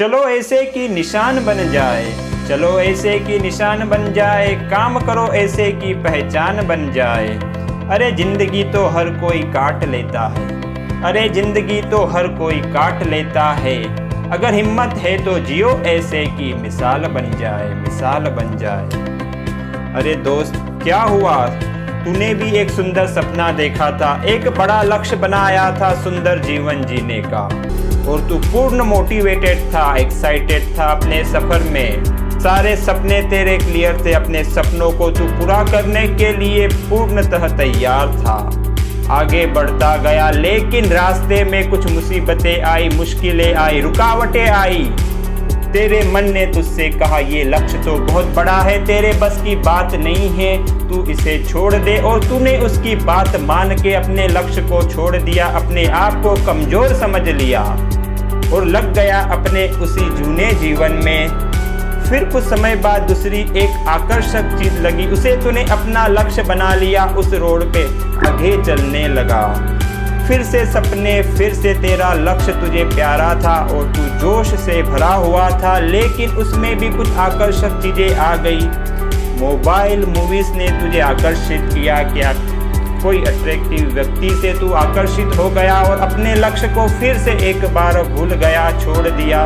चलो ऐसे की निशान बन जाए, चलो ऐसे की निशान बन जाए, काम करो ऐसे की पहचान बन जाए। अरे ज़िंदगी तो हर कोई काट लेता है, अरे ज़िंदगी तो हर कोई काट लेता है। अगर हिम्मत है तो जियो ऐसे की मिसाल बन जाए, मिसाल बन जाए। अरे दोस्त, क्या हुआ? तूने भी एक सुंदर सपना देखा था, एक बड़ा लक्ष्य बनाया था सुंदर जीवन जीने का। और तू पूर्ण मोटिवेटेड था एक्साइटेड था अपने सफ़र में। सारे सपने तेरे क्लियर थे अपने सपनों को तू पूरा करने के लिए पूर्णतः तैयार था। आगे बढ़ता गया, लेकिन रास्ते में कुछ मुसीबतें आई, मुश्किलें आई, रुकावटें आई। तेरे मन ने तुझसे कहा, ये लक्ष्य तो बहुत बड़ा है, तेरे बस की बात नहीं है, तू इसे छोड़ दे। और तूने उसकी बात मान के अपने लक्ष्य को छोड़ दिया, अपने आप को कमज़ोर समझ लिया। और लग गया अपने उसी जूने जीवन में। फिर कुछ समय बाद दूसरी एक आकर्षक चीज़ लगी। उसे तूने अपना लक्ष्य बना लिया, उस रोड पे आगे चलने लगा। फिर से सपने, फिर से तेरा लक्ष्य तुझे प्यारा था और तू जोश से भरा हुआ था। लेकिन उसमें भी कुछ आकर्षक चीज़ें आ गई। मोबाइल मूवीज़ ने तुझे आकर्षित किया, क्या कोई अट्रैक्टिव व्यक्ति से तू आकर्षित हो गया और अपने लक्ष्य को फिर से एक बार भूल गया, छोड़ दिया।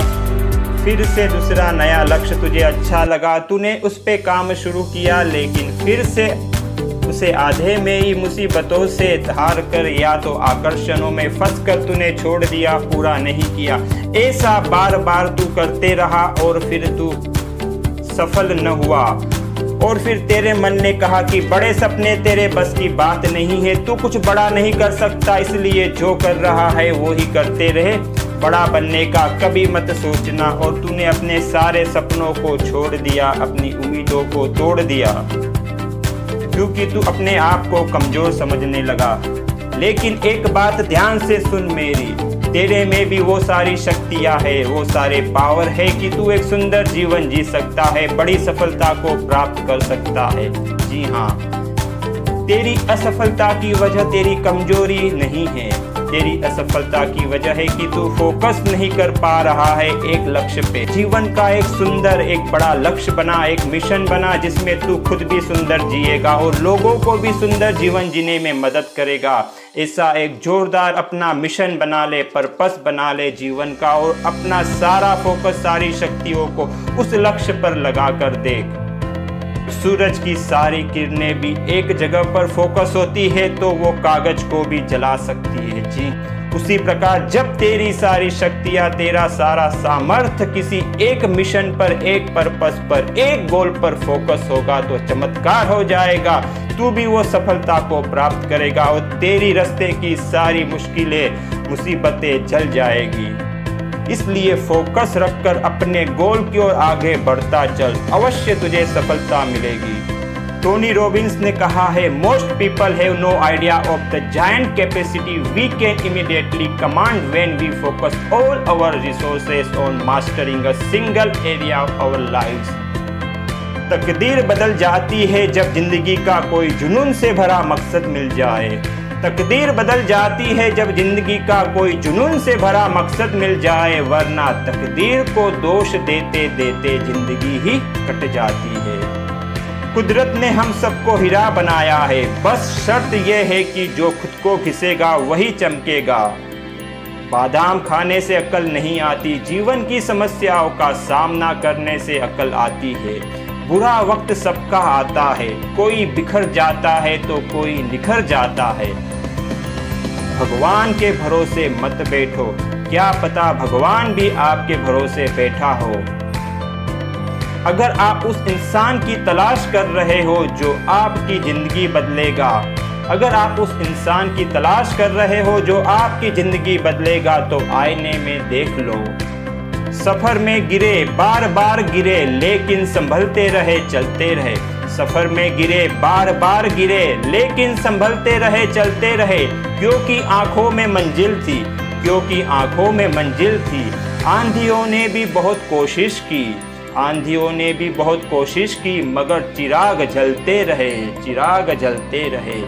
फिर से दूसरा नया लक्ष्य तुझे अच्छा लगा। तूने उस पर काम शुरू किया, लेकिन फिर से उसे आधे में ही मुसीबतों से धार कर या तो आकर्षणों में फंस कर तूने छोड़ दिया, पूरा नहीं किया। ऐसा बार बार तू करते रहा और फिर तू सफल न हुआ। और फिर तेरे मन ने कहा कि बड़े सपने तेरे बस की बात नहीं है। तू कुछ बड़ा नहीं कर सकता, इसलिए जो कर रहा है वो ही करते रहे। बड़ा बनने का कभी मत सोचना, और तूने अपने सारे सपनों को छोड़ दिया, अपनी उम्मीदों को तोड़ दिया। क्योंकि तू अपने आप को कमज़ोर समझने लगा। लेकिन एक बात ध्यान से सुन मेरी तेरे में भी वो सारी शक्तियाँ है, वो सारे पावर है कि तू एक सुंदर जीवन जी सकता है, बड़ी सफलता को प्राप्त कर सकता है। जी हाँ तेरी असफलता की वजह तेरी कमज़ोरी नहीं है। तेरी असफलता की वजह है कि तू फोकस नहीं कर पा रहा है। एक लक्ष्य पे। जीवन का एक सुंदर, एक बड़ा लक्ष्य बना, एक मिशन बना, जिसमें तू खुद भी सुंदर जिएगा और लोगों को भी सुंदर जीवन जीने में मदद करेगा। ऐसा एक जोरदार अपना मिशन बना ले पर्पस बना ले जीवन का और अपना सारा फोकस सारी शक्तियों को उस लक्ष्य पर लगा कर देख। सूरज की सारी किरणें भी एक जगह पर फोकस होती है तो वो कागज़ को भी जला सकती है। जी, उसी प्रकार जब तेरी सारी शक्तियाँ, तेरा सारा सामर्थ्य किसी एक मिशन पर, एक पर्पस पर, एक गोल पर फोकस होगा तो चमत्कार हो जाएगा। तू भी वो सफलता को प्राप्त करेगा और तेरी रास्ते की सारी मुश्किलें, मुसीबतें जल जाएगी। इसलिए फोकस रखकर अपने गोल की ओर आगे बढ़ता चल। अवश्य तुझे सफलता मिलेगी। टोनी रॉबिन्स ने कहा है most people have no idea of the giant capacity we can immediately command when we focus all our resources on mastering a single area of our lives तकदीर बदल जाती है जब ज़िंदगी का कोई जुनून से भरा मकसद मिल जाए। तकदीर बदल जाती है जब ज़िंदगी का कोई जुनून से भरा मकसद मिल जाए, वरना तकदीर को दोष देते देते ज़िंदगी ही कट जाती है। कुदरत ने हम सबको हीरा बनाया है। बस शर्त यह है कि जो खुद को घिसेगा, वही चमकेगा। बादाम खाने से अकल नहीं आती, जीवन की समस्याओं का सामना करने से अकल आती है। बुरा वक्त सबका आता है। कोई बिखर जाता है तो कोई निखर जाता है। भगवान के भरोसे मत बैठो। क्या पता भगवान भी आपके भरोसे बैठा हो। अगर आप उस इंसान की तलाश कर रहे हो जो आपकी ज़िंदगी बदलेगा, अगर आप उस इंसान की तलाश कर रहे हो जो आपकी ज़िंदगी बदलेगा तो आईने में देख लो। सफ़र में गिरे बार बार गिरे, लेकिन संभलते रहे, चलते रहे। सफ़र में गिरे बार बार गिरे, लेकिन संभलते रहे, चलते रहे। क्योंकि आँखों में मंजिल थी? क्योंकि आँखों में मंजिल थी? आंधियों ने भी बहुत कोशिश की। आंधियों ने भी बहुत कोशिश की, मगर चिराग जलते रहे, चिराग जलते रहे।